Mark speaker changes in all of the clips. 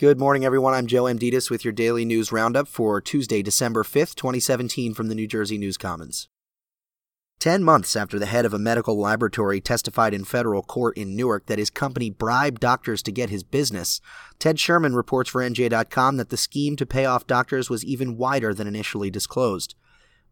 Speaker 1: Good morning, everyone. I'm Joe Amditis with your daily news roundup for Tuesday, December 5th, 2017, from the New Jersey News Commons. Ten months after the head of a medical laboratory testified in federal court in Newark that his company bribed doctors to get his business, Ted Sherman reports for NJ.com that the scheme to pay off doctors was even wider than initially disclosed.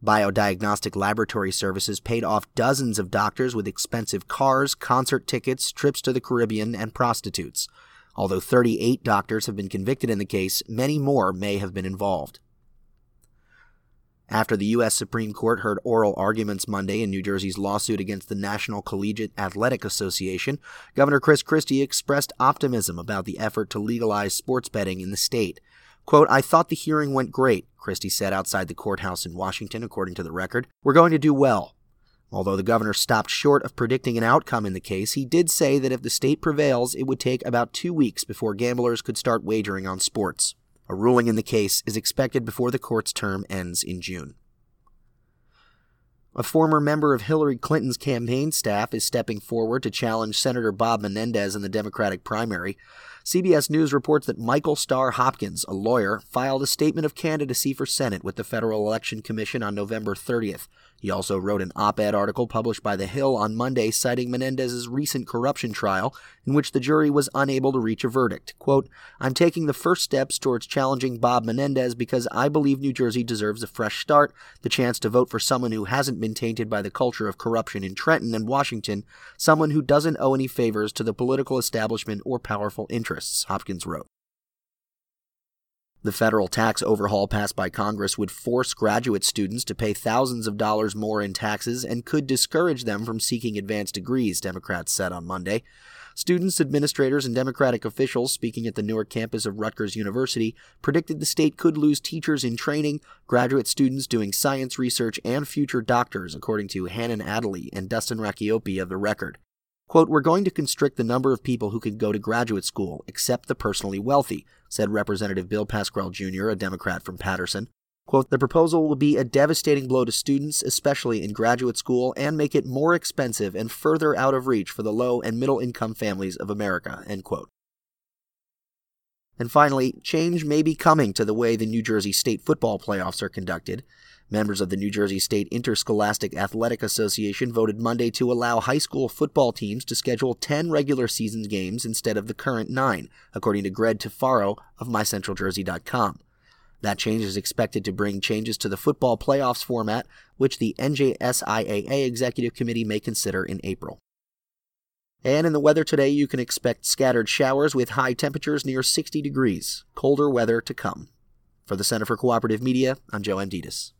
Speaker 1: Biodiagnostic Laboratory Services paid off dozens of doctors with expensive cars, concert tickets, trips to the Caribbean, and prostitutes. Although 38 doctors have been convicted in the case, many more may have been involved. After the U.S. Supreme Court heard oral arguments Monday in New Jersey's lawsuit against the National Collegiate Athletic Association, Governor Chris Christie expressed optimism about the effort to legalize sports betting in the state. Quote, I thought the hearing went great, Christie said outside the courthouse in Washington, according to the record. We're going to do well. Although the governor stopped short of predicting an outcome in the case, he did say that if the state prevails, it would take about two weeks before gamblers could start wagering on sports. A ruling in the case is expected before the court's term ends in June. A former member of Hillary Clinton's campaign staff is stepping forward to challenge Senator Bob Menendez in the Democratic primary. CBS News reports that Michael Starr Hopkins, a lawyer, filed a statement of candidacy for Senate with the Federal Election Commission on November 30th. He also wrote an op ed article published by The Hill on Monday citing Menendez's recent corruption trial, in which the jury was unable to reach a verdict. Quote, I'm taking the first steps towards challenging Bob Menendez because I believe New Jersey deserves a fresh start, the chance to vote for someone who hasn't been tainted by the culture of corruption in Trenton and Washington, someone who doesn't owe any favors to the political establishment or powerful interests, Hopkins wrote. The federal tax overhaul passed by Congress would force graduate students to pay thousands of dollars more in taxes and could discourage them from seeking advanced degrees, Democrats said on Monday. Students, administrators, and Democratic officials speaking at the Newark campus of Rutgers University predicted the state could lose teachers in training, graduate students doing science research, and future doctors, according to Hannan Adely and Dustin Racioppi of The Record. Quote, We're going to constrict the number of people who can go to graduate school, except the personally wealthy, said Representative Bill Pascrell Jr., a Democrat from Paterson. Quote, the proposal will be a devastating blow to students, especially in graduate school, and make it more expensive and further out of reach for the low and middle income families of America, end quote. And finally, change may be coming to the way the New Jersey state football playoffs are conducted. Members of the New Jersey State Interscholastic Athletic Association voted Monday to allow high school football teams to schedule 10 regular season games instead of the current 9, according to Greg Tufaro of MyCentralJersey.com. That change is expected to bring changes to the football playoffs format, which the NJSIAA Executive Committee may consider in April. And in the weather today, you can expect scattered showers with high temperatures near 60 degrees. Colder weather to come. For the Center for Cooperative Media, I'm Joe Amditis.